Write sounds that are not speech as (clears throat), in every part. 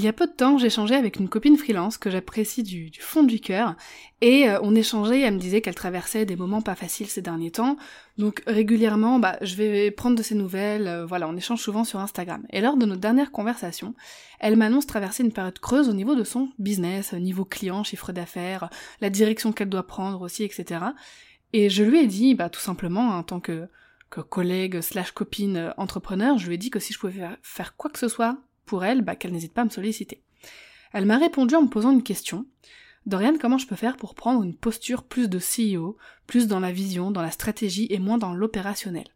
Il y a peu de temps, échangé avec une copine freelance que j'apprécie du, fond du cœur, et euh, on échangeait, elle me disait qu'elle traversait des moments pas faciles ces derniers temps, donc régulièrement, bah, je vais prendre de ses nouvelles, euh, voilà, on échange souvent sur Instagram. Et lors de notre dernière conversation, elle m'annonce traverser une période creuse au niveau de son business, niveau client, chiffre d'affaires, la direction qu'elle doit prendre aussi, etc. Et je lui ai dit, bah tout simplement, en tant que, collègue slash copine euh, entrepreneur, je lui ai dit que si je pouvais faire quoi que ce soit pour elle, bah, qu'elle n'hésite pas à me solliciter. Elle m'a répondu en me posant une question. Dorian, comment je peux faire pour prendre une posture plus de CEO, plus dans la vision, dans la stratégie et moins dans l'opérationnel?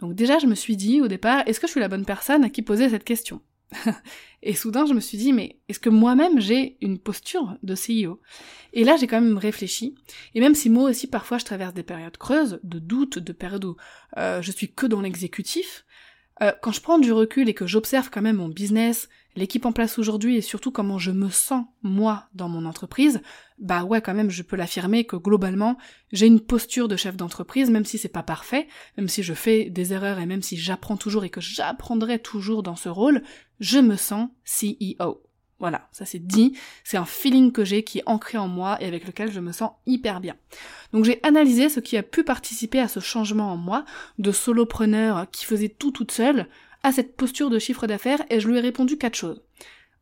Donc déjà, je me suis dit au départ, est-ce que je suis la bonne personne à qui poser cette question? (laughs) Et soudain, je me suis dit, mais est-ce que moi-même j'ai une posture de CEO Et là, j'ai quand même réfléchi. Et même si moi aussi, parfois, je traverse des périodes creuses, de doutes, de périodes où euh, je suis que dans l'exécutif, euh, quand je prends du recul et que j'observe quand même mon business, l'équipe en place aujourd'hui et surtout comment je me sens moi dans mon entreprise, bah ouais quand même je peux l'affirmer que globalement j'ai une posture de chef d'entreprise même si c'est pas parfait, même si je fais des erreurs et même si j'apprends toujours et que j'apprendrai toujours dans ce rôle, je me sens CEO. Voilà, ça c'est dit, c'est un feeling que j'ai qui est ancré en moi et avec lequel je me sens hyper bien. Donc j'ai analysé ce qui a pu participer à ce changement en moi, de solopreneur qui faisait tout toute seule, à cette posture de chiffre d'affaires, et je lui ai répondu quatre choses.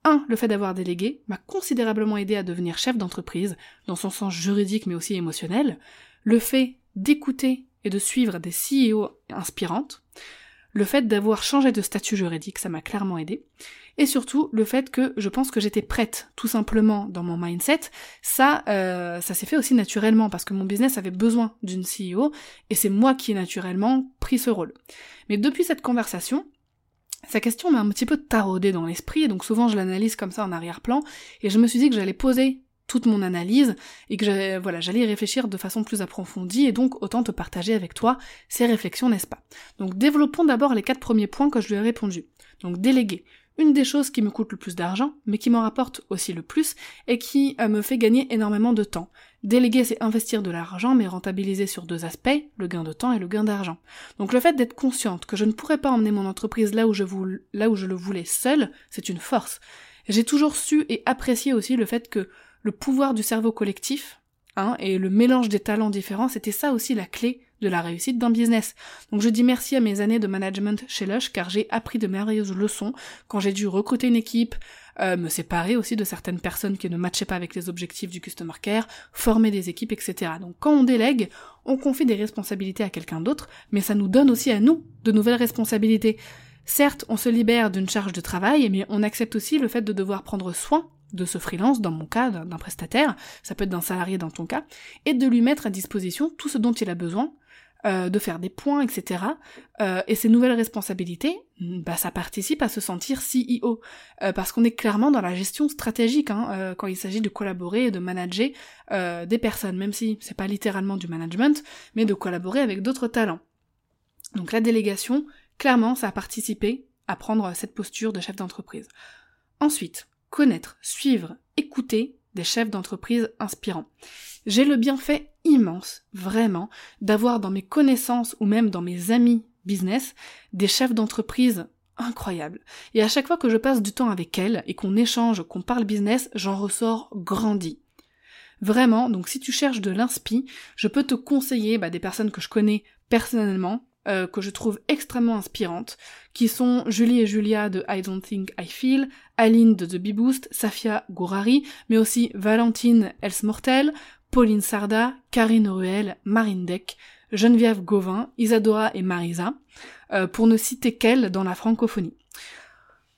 Un, le fait d'avoir délégué m'a considérablement aidé à devenir chef d'entreprise, dans son sens juridique mais aussi émotionnel. Le fait d'écouter et de suivre des CEO inspirantes. Le fait d'avoir changé de statut juridique, ça m'a clairement aidé. Et surtout, le fait que je pense que j'étais prête, tout simplement, dans mon mindset. Ça, euh, ça s'est fait aussi naturellement, parce que mon business avait besoin d'une CEO, et c'est moi qui ai naturellement pris ce rôle. Mais depuis cette conversation, sa question m'a un petit peu taraudé dans l'esprit, et donc souvent je l'analyse comme ça en arrière-plan, et je me suis dit que j'allais poser toute mon analyse et que voilà, j'allais réfléchir de façon plus approfondie et donc autant te partager avec toi ces réflexions, n'est-ce pas? Donc développons d'abord les quatre premiers points que je lui ai répondu. Donc déléguer. Une des choses qui me coûte le plus d'argent, mais qui m'en rapporte aussi le plus, et qui euh, me fait gagner énormément de temps. Déléguer, c'est investir de l'argent, mais rentabiliser sur deux aspects, le gain de temps et le gain d'argent. Donc le fait d'être consciente que je ne pourrais pas emmener mon entreprise là où je, là où je le voulais seule, c'est une force. J'ai toujours su et apprécié aussi le fait que le pouvoir du cerveau collectif, hein, et le mélange des talents différents, c'était ça aussi la clé de la réussite d'un business. Donc je dis merci à mes années de management chez Lush car j'ai appris de merveilleuses leçons quand j'ai dû recruter une équipe, euh, me séparer aussi de certaines personnes qui ne matchaient pas avec les objectifs du customer care, former des équipes, etc. Donc quand on délègue, on confie des responsabilités à quelqu'un d'autre, mais ça nous donne aussi à nous de nouvelles responsabilités. Certes, on se libère d'une charge de travail, mais on accepte aussi le fait de devoir prendre soin de ce freelance, dans mon cas, d'un prestataire, ça peut être d'un salarié dans ton cas, et de lui mettre à disposition tout ce dont il a besoin, euh, de faire des points, etc. Euh, et ces nouvelles responsabilités, bah, ça participe à se sentir CEO, euh, parce qu'on est clairement dans la gestion stratégique hein, quand il s'agit de collaborer et de manager des personnes, même si c'est pas littéralement du management, mais de collaborer avec d'autres talents. Donc la délégation, clairement, ça a participé à prendre cette posture de chef d'entreprise. Ensuite, connaître, suivre, écouter des chefs d'entreprise inspirants. J'ai le bienfait immense, vraiment, d'avoir dans mes connaissances ou même dans mes amis business des chefs d'entreprise incroyables. Et à chaque fois que je passe du temps avec elles et qu'on échange, qu'on parle business, j'en ressors grandi. Vraiment, donc si tu cherches de l'inspi, je peux te conseiller bah, des personnes que je connais personnellement, euh, que je trouve extrêmement inspirantes, qui sont Julie et Julia de I Don't Think I Feel, Aline de The Bee Boost, Safia Gourari, mais aussi Valentine Elsmortel, Pauline Sarda, Karine Ruel, Marine Deck, Geneviève Gauvin, Isadora et Marisa, euh, pour ne citer qu'elles dans la francophonie.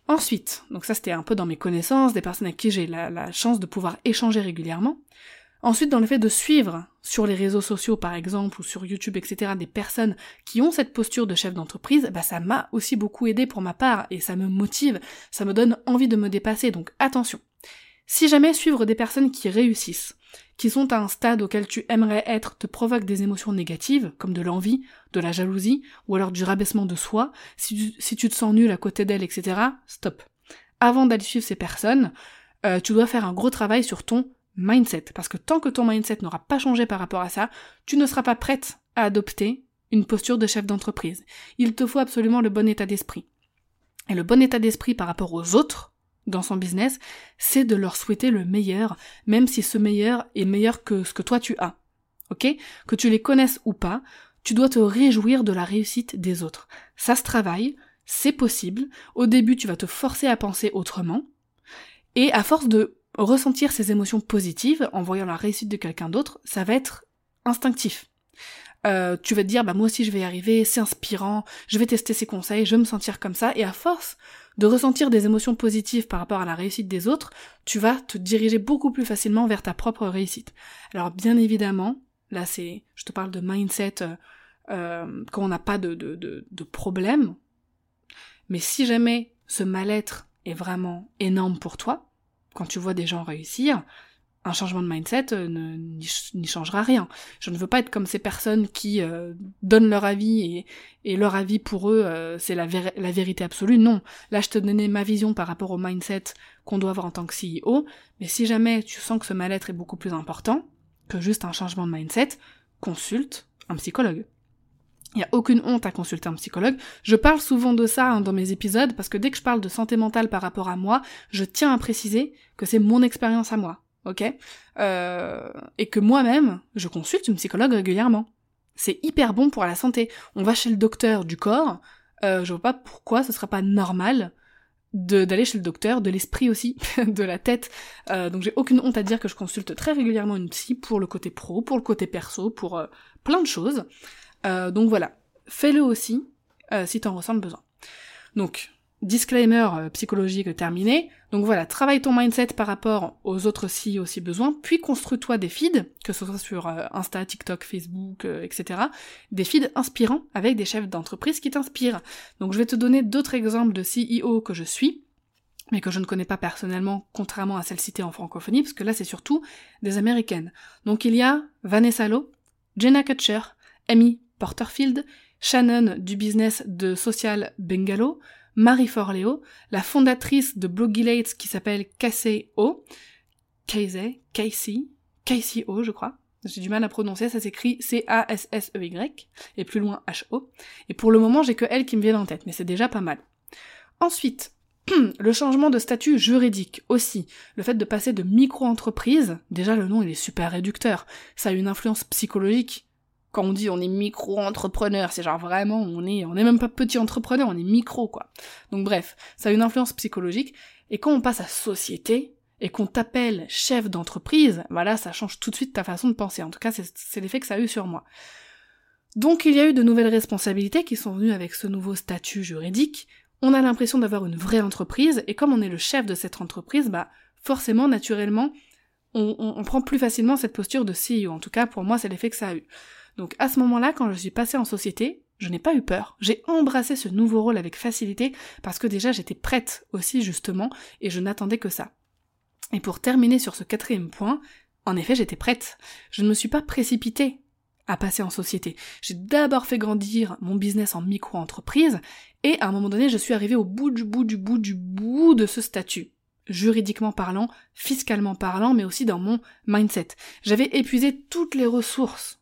Ensuite, donc ça c'était un peu dans mes connaissances, des personnes avec qui j'ai la chance de pouvoir échanger régulièrement. Ensuite, dans le fait de suivre sur les réseaux sociaux, par exemple, ou sur YouTube, etc., des personnes qui ont cette posture de chef d'entreprise, bah, ça m'a aussi beaucoup aidé pour ma part, et ça me motive, ça me donne envie de me dépasser, donc attention. Si jamais suivre des personnes qui réussissent, qui sont à un stade auquel tu aimerais être, te provoque des émotions négatives, comme de l'envie, de la jalousie, ou alors du rabaissement de soi, si tu, te sens nul à côté d'elles, etc., stop. Avant d'aller suivre ces personnes, euh, tu dois faire un gros travail sur ton mindset, parce que tant que ton mindset n'aura pas changé par rapport à ça, tu ne seras pas prête à adopter une posture de chef d'entreprise. Il te faut absolument le bon état d'esprit. Et le bon état d'esprit par rapport aux autres, dans son business, c'est de leur souhaiter le meilleur, même si ce meilleur est meilleur que ce que toi tu as. Ok? Que tu les connaisses ou pas, tu dois te réjouir de la réussite des autres. Ça se travaille, c'est possible. Au début, tu vas te forcer à penser autrement. Et à force de ressentir ces émotions positives en voyant la réussite de quelqu'un d'autre, ça va être instinctif. Euh, tu vas te dire, bah moi aussi je vais y arriver, c'est inspirant, je vais tester ses conseils, je vais me sentir comme ça, et à force de ressentir des émotions positives par rapport à la réussite des autres, tu vas te diriger beaucoup plus facilement vers ta propre réussite. Alors bien évidemment, là c'est, je te parle de mindset euh, euh, quand on n'a pas de, de, de, de problème, mais si jamais ce mal-être est vraiment énorme pour toi, quand tu vois des gens réussir, un changement de mindset euh, n'y changera rien. Je ne veux pas être comme ces personnes qui euh, donnent leur avis et, leur avis pour eux euh, c'est la, la, vérité absolue. Non, là je te donnais ma vision par rapport au mindset qu'on doit avoir en tant que CEO, mais si jamais tu sens que ce mal-être est beaucoup plus important que juste un changement de mindset, consulte un psychologue. Il n'y a aucune honte à consulter un psychologue. Je parle souvent de ça hein, dans mes épisodes parce que dès que je parle de santé mentale par rapport à moi, je tiens à préciser que c'est mon expérience à moi ok? Euh, Et que moi-même, je consulte une psychologue régulièrement. C'est hyper bon pour la santé. On va chez le docteur du corps, euh, je vois pas pourquoi ce serait pas normal d'aller chez le docteur, de l'esprit aussi, (laughs) de la tête. Euh, donc j'ai aucune honte à dire que je consulte très régulièrement une psy pour le côté pro, pour le côté perso, pour euh, plein de choses. Euh, donc voilà, fais-le aussi si t'en ressens le besoin. Donc disclaimer euh, psychologique terminé. Donc voilà, travaille ton mindset par rapport aux autres si aussi besoin, puis construis-toi des feeds, que ce soit sur euh, Insta, TikTok, Facebook, euh, etc. Des feeds inspirants avec des chefs d'entreprise qui t'inspirent. Donc je vais te donner d'autres exemples de CEO que je suis, mais que je ne connais pas personnellement, contrairement à celles citées en francophonie, parce que là c'est surtout des américaines. Donc il y a Vanessa Lowe, Jenna Kutcher, Amy Porterfield, Shannon du business de Social Bengalo, Marie Forleo, la fondatrice de Blogulates qui s'appelle Casey O. Casey, Casey O, je crois. J'ai du mal à prononcer, ça s'écrit C-A-S-S-E-Y, et plus loin H-O. Et pour le moment, j'ai que elle qui me vient en tête, mais c'est déjà pas mal. Ensuite, (clears throat) le changement de statut juridique aussi, le fait de passer de micro-entreprise, déjà le nom il est super réducteur, ça a une influence psychologique quand on dit on est micro-entrepreneur, c'est genre vraiment, on est, on est même pas petit entrepreneur, on est micro, quoi. Donc bref, ça a une influence psychologique, et quand on passe à société, et qu'on t'appelle chef d'entreprise, voilà, ça change tout de suite ta façon de penser. En tout cas, c'est l'effet que ça a eu sur moi. Donc il y a eu de nouvelles responsabilités qui sont venues avec ce nouveau statut juridique. On a l'impression d'avoir une vraie entreprise, et comme on est le chef de cette entreprise, bah forcément, naturellement, on, on prend plus facilement cette posture de CEO. En tout cas, pour moi, c'est l'effet que ça a eu. Donc à ce moment-là, quand je suis passée en société, je n'ai pas eu peur. J'ai embrassé ce nouveau rôle avec facilité parce que déjà j'étais prête aussi justement et je n'attendais que ça. Et pour terminer sur ce quatrième point, en effet j'étais prête. Je ne me suis pas précipitée à passer en société. J'ai d'abord fait grandir mon business en micro-entreprise et à un moment donné je suis arrivée au bout du bout du bout du bout de ce statut juridiquement parlant, fiscalement parlant, mais aussi dans mon mindset. J'avais épuisé toutes les ressources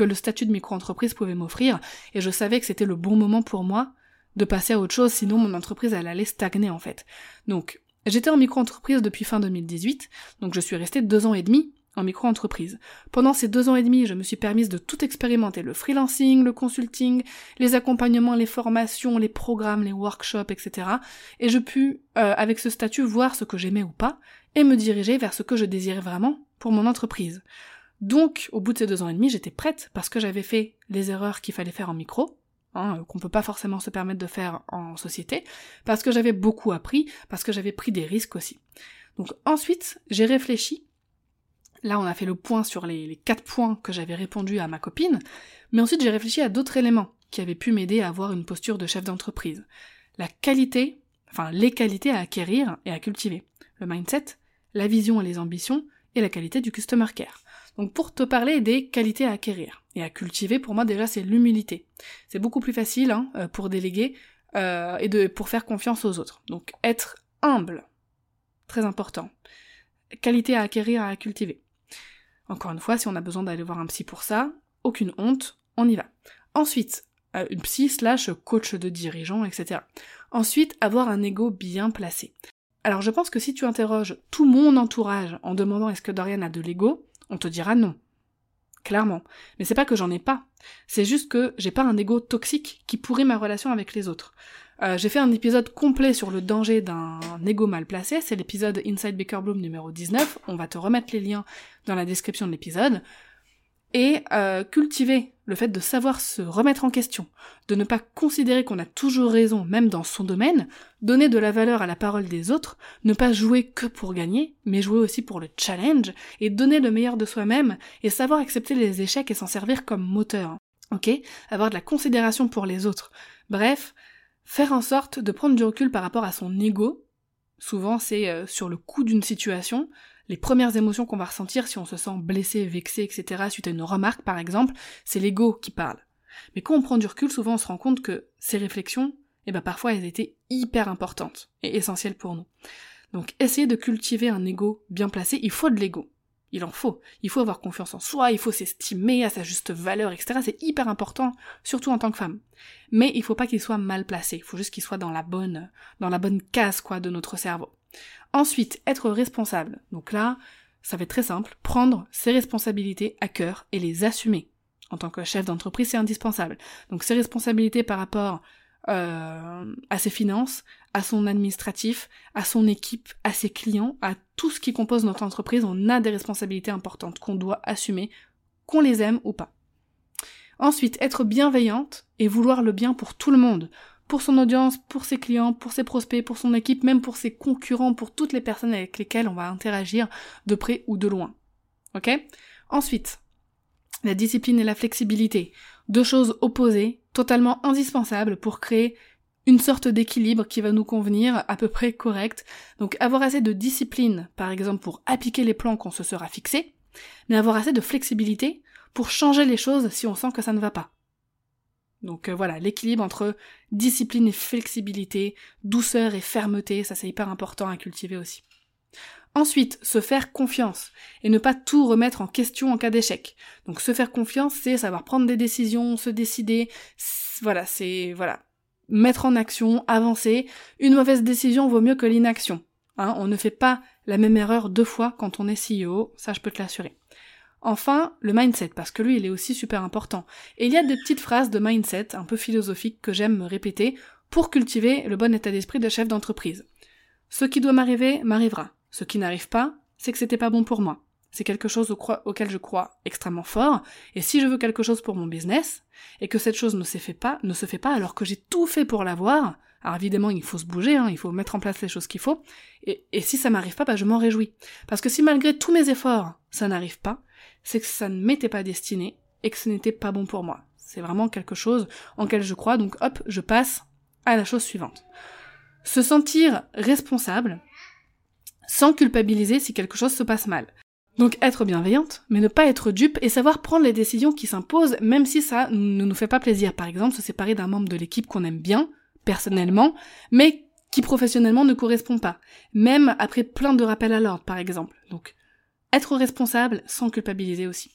que le statut de micro-entreprise pouvait m'offrir, et je savais que c'était le bon moment pour moi de passer à autre chose, sinon mon entreprise allait stagner en fait. Donc j'étais en micro-entreprise depuis fin 2018, donc je suis restée deux ans et demi en micro-entreprise. Pendant ces deux ans et demi, je me suis permise de tout expérimenter, le freelancing, le consulting, les accompagnements, les formations, les programmes, les workshops, etc. Et je pus, euh, avec ce statut, voir ce que j'aimais ou pas, et me diriger vers ce que je désirais vraiment pour mon entreprise. Donc, au bout de ces deux ans et demi, j'étais prête parce que j'avais fait les erreurs qu'il fallait faire en micro, hein, qu'on peut pas forcément se permettre de faire en société, parce que j'avais beaucoup appris, parce que j'avais pris des risques aussi. Donc ensuite, j'ai réfléchi. Là, on a fait le point sur les quatre points que j'avais répondu à ma copine, mais ensuite j'ai réfléchi à d'autres éléments qui avaient pu m'aider à avoir une posture de chef d'entreprise. La qualité, enfin les qualités à acquérir et à cultiver. Le mindset, la vision et les ambitions, et la qualité du customer care. Donc pour te parler des qualités à acquérir et à cultiver, pour moi déjà c'est l'humilité. C'est beaucoup plus facile hein, euh, pour déléguer euh, et de, pour faire confiance aux autres. Donc être humble, très important. Qualité à acquérir, à cultiver. Encore une fois, si on a besoin d'aller voir un psy pour ça, aucune honte, on y va. Ensuite, euh, une psy slash coach de dirigeant, etc. Ensuite, avoir un ego bien placé. Alors je pense que si tu interroges tout mon entourage en demandant est-ce que Dorian a de l'ego, on te dira non. Clairement. Mais c'est pas que j'en ai pas. C'est juste que j'ai pas un ego toxique qui pourrit ma relation avec les autres. Euh, j'ai fait un épisode complet sur le danger d'un ego mal placé, c'est l'épisode Inside Baker Bloom numéro 19, on va te remettre les liens dans la description de l'épisode et euh, cultiver le fait de savoir se remettre en question, de ne pas considérer qu'on a toujours raison, même dans son domaine, donner de la valeur à la parole des autres, ne pas jouer que pour gagner, mais jouer aussi pour le challenge, et donner le meilleur de soi-même, et savoir accepter les échecs et s'en servir comme moteur. Ok? Avoir de la considération pour les autres. Bref, faire en sorte de prendre du recul par rapport à son ego, souvent c'est euh, sur le coup d'une situation, les premières émotions qu'on va ressentir si on se sent blessé, vexé, etc. suite à une remarque par exemple, c'est l'ego qui parle. Mais quand on prend du recul, souvent on se rend compte que ces réflexions, eh ben parfois elles étaient hyper importantes et essentielles pour nous. Donc essayer de cultiver un ego bien placé, il faut de l'ego. Il en faut. Il faut avoir confiance en soi, il faut s'estimer à sa juste valeur, etc. C'est hyper important, surtout en tant que femme. Mais il faut pas qu'il soit mal placé. Il faut juste qu'il soit dans la bonne, dans la bonne case, quoi, de notre cerveau. Ensuite, être responsable. Donc là, ça va être très simple, prendre ses responsabilités à cœur et les assumer. En tant que chef d'entreprise, c'est indispensable. Donc ses responsabilités par rapport euh, à ses finances, à son administratif, à son équipe, à ses clients, à tout ce qui compose notre entreprise, on a des responsabilités importantes qu'on doit assumer, qu'on les aime ou pas. Ensuite, être bienveillante et vouloir le bien pour tout le monde, pour son audience, pour ses clients, pour ses prospects, pour son équipe, même pour ses concurrents, pour toutes les personnes avec lesquelles on va interagir de près ou de loin. Ok? Ensuite, la discipline et la flexibilité. Deux choses opposées, totalement indispensables pour créer une sorte d'équilibre qui va nous convenir à peu près correct. Donc avoir assez de discipline, par exemple, pour appliquer les plans qu'on se sera fixés, mais avoir assez de flexibilité pour changer les choses si on sent que ça ne va pas. Donc euh, voilà, l'équilibre entre discipline et flexibilité, douceur et fermeté, ça c'est hyper important à cultiver aussi. Ensuite, se faire confiance et ne pas tout remettre en question en cas d'échec. Donc se faire confiance, c'est savoir prendre des décisions, se décider, voilà, c'est voilà, mettre en action, avancer. Une mauvaise décision vaut mieux que l'inaction. Hein, on ne fait pas la même erreur deux fois quand on est CEO, ça je peux te l'assurer. Enfin, le mindset, parce que lui, il est aussi super important. Et il y a des petites phrases de mindset un peu philosophiques que j'aime me répéter pour cultiver le bon état d'esprit de chef d'entreprise. Ce qui doit m'arriver, m'arrivera. Ce qui n'arrive pas, c'est que c'était pas bon pour moi. C'est quelque chose auquel je crois extrêmement fort, et si je veux quelque chose pour mon business, et que cette chose ne se fait pas, ne se fait pas alors que j'ai tout fait pour l'avoir, alors évidemment il faut se bouger, hein, il faut mettre en place les choses qu'il faut, et, et si ça m'arrive pas, bah je m'en réjouis. Parce que si malgré tous mes efforts, ça n'arrive pas, c'est que ça ne m'était pas destiné et que ce n'était pas bon pour moi. C'est vraiment quelque chose en quel je crois, donc hop, je passe à la chose suivante. Se sentir responsable sans culpabiliser si quelque chose se passe mal. Donc être bienveillante, mais ne pas être dupe et savoir prendre les décisions qui s'imposent même si ça ne nous fait pas plaisir. Par exemple, se séparer d'un membre de l'équipe qu'on aime bien, personnellement, mais qui professionnellement ne correspond pas. Même après plein de rappels à l'ordre, par exemple. Donc être responsable sans culpabiliser aussi.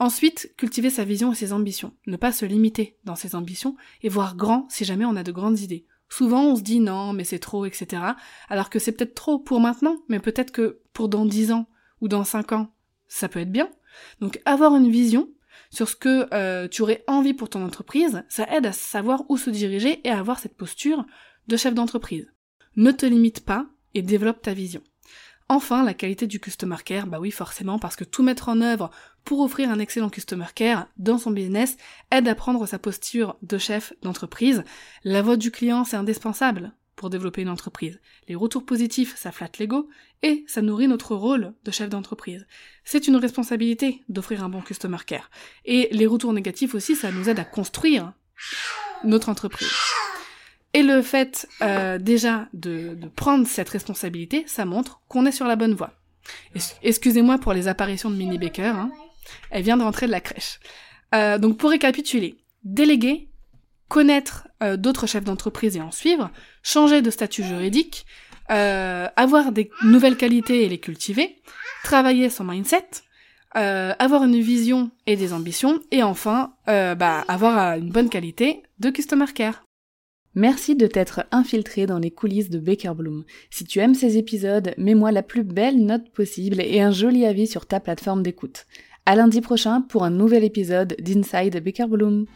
Ensuite, cultiver sa vision et ses ambitions. Ne pas se limiter dans ses ambitions et voir grand si jamais on a de grandes idées. Souvent on se dit non, mais c'est trop, etc. Alors que c'est peut-être trop pour maintenant, mais peut-être que pour dans 10 ans ou dans 5 ans, ça peut être bien. Donc avoir une vision sur ce que euh, tu aurais envie pour ton entreprise, ça aide à savoir où se diriger et à avoir cette posture de chef d'entreprise. Ne te limite pas et développe ta vision. Enfin, la qualité du customer care, bah oui, forcément, parce que tout mettre en œuvre pour offrir un excellent customer care dans son business aide à prendre sa posture de chef d'entreprise. La voix du client, c'est indispensable pour développer une entreprise. Les retours positifs, ça flatte l'ego et ça nourrit notre rôle de chef d'entreprise. C'est une responsabilité d'offrir un bon customer care. Et les retours négatifs aussi, ça nous aide à construire notre entreprise. Et le fait euh, déjà de, prendre cette responsabilité, ça montre qu'on est sur la bonne voie. Excusez-moi pour les apparitions de Minnie Baker, hein. elle vient de rentrer de la crèche. Euh, donc pour récapituler, déléguer, connaître euh, d'autres chefs d'entreprise et en suivre, changer de statut juridique, euh, avoir des nouvelles qualités et les cultiver, travailler son mindset, euh, avoir une vision et des ambitions, et enfin, euh, bah, avoir une bonne qualité de customer care. Merci de t'être infiltré dans les coulisses de Baker Bloom. Si tu aimes ces épisodes, mets-moi la plus belle note possible et un joli avis sur ta plateforme d'écoute. À lundi prochain pour un nouvel épisode d'Inside Baker Bloom.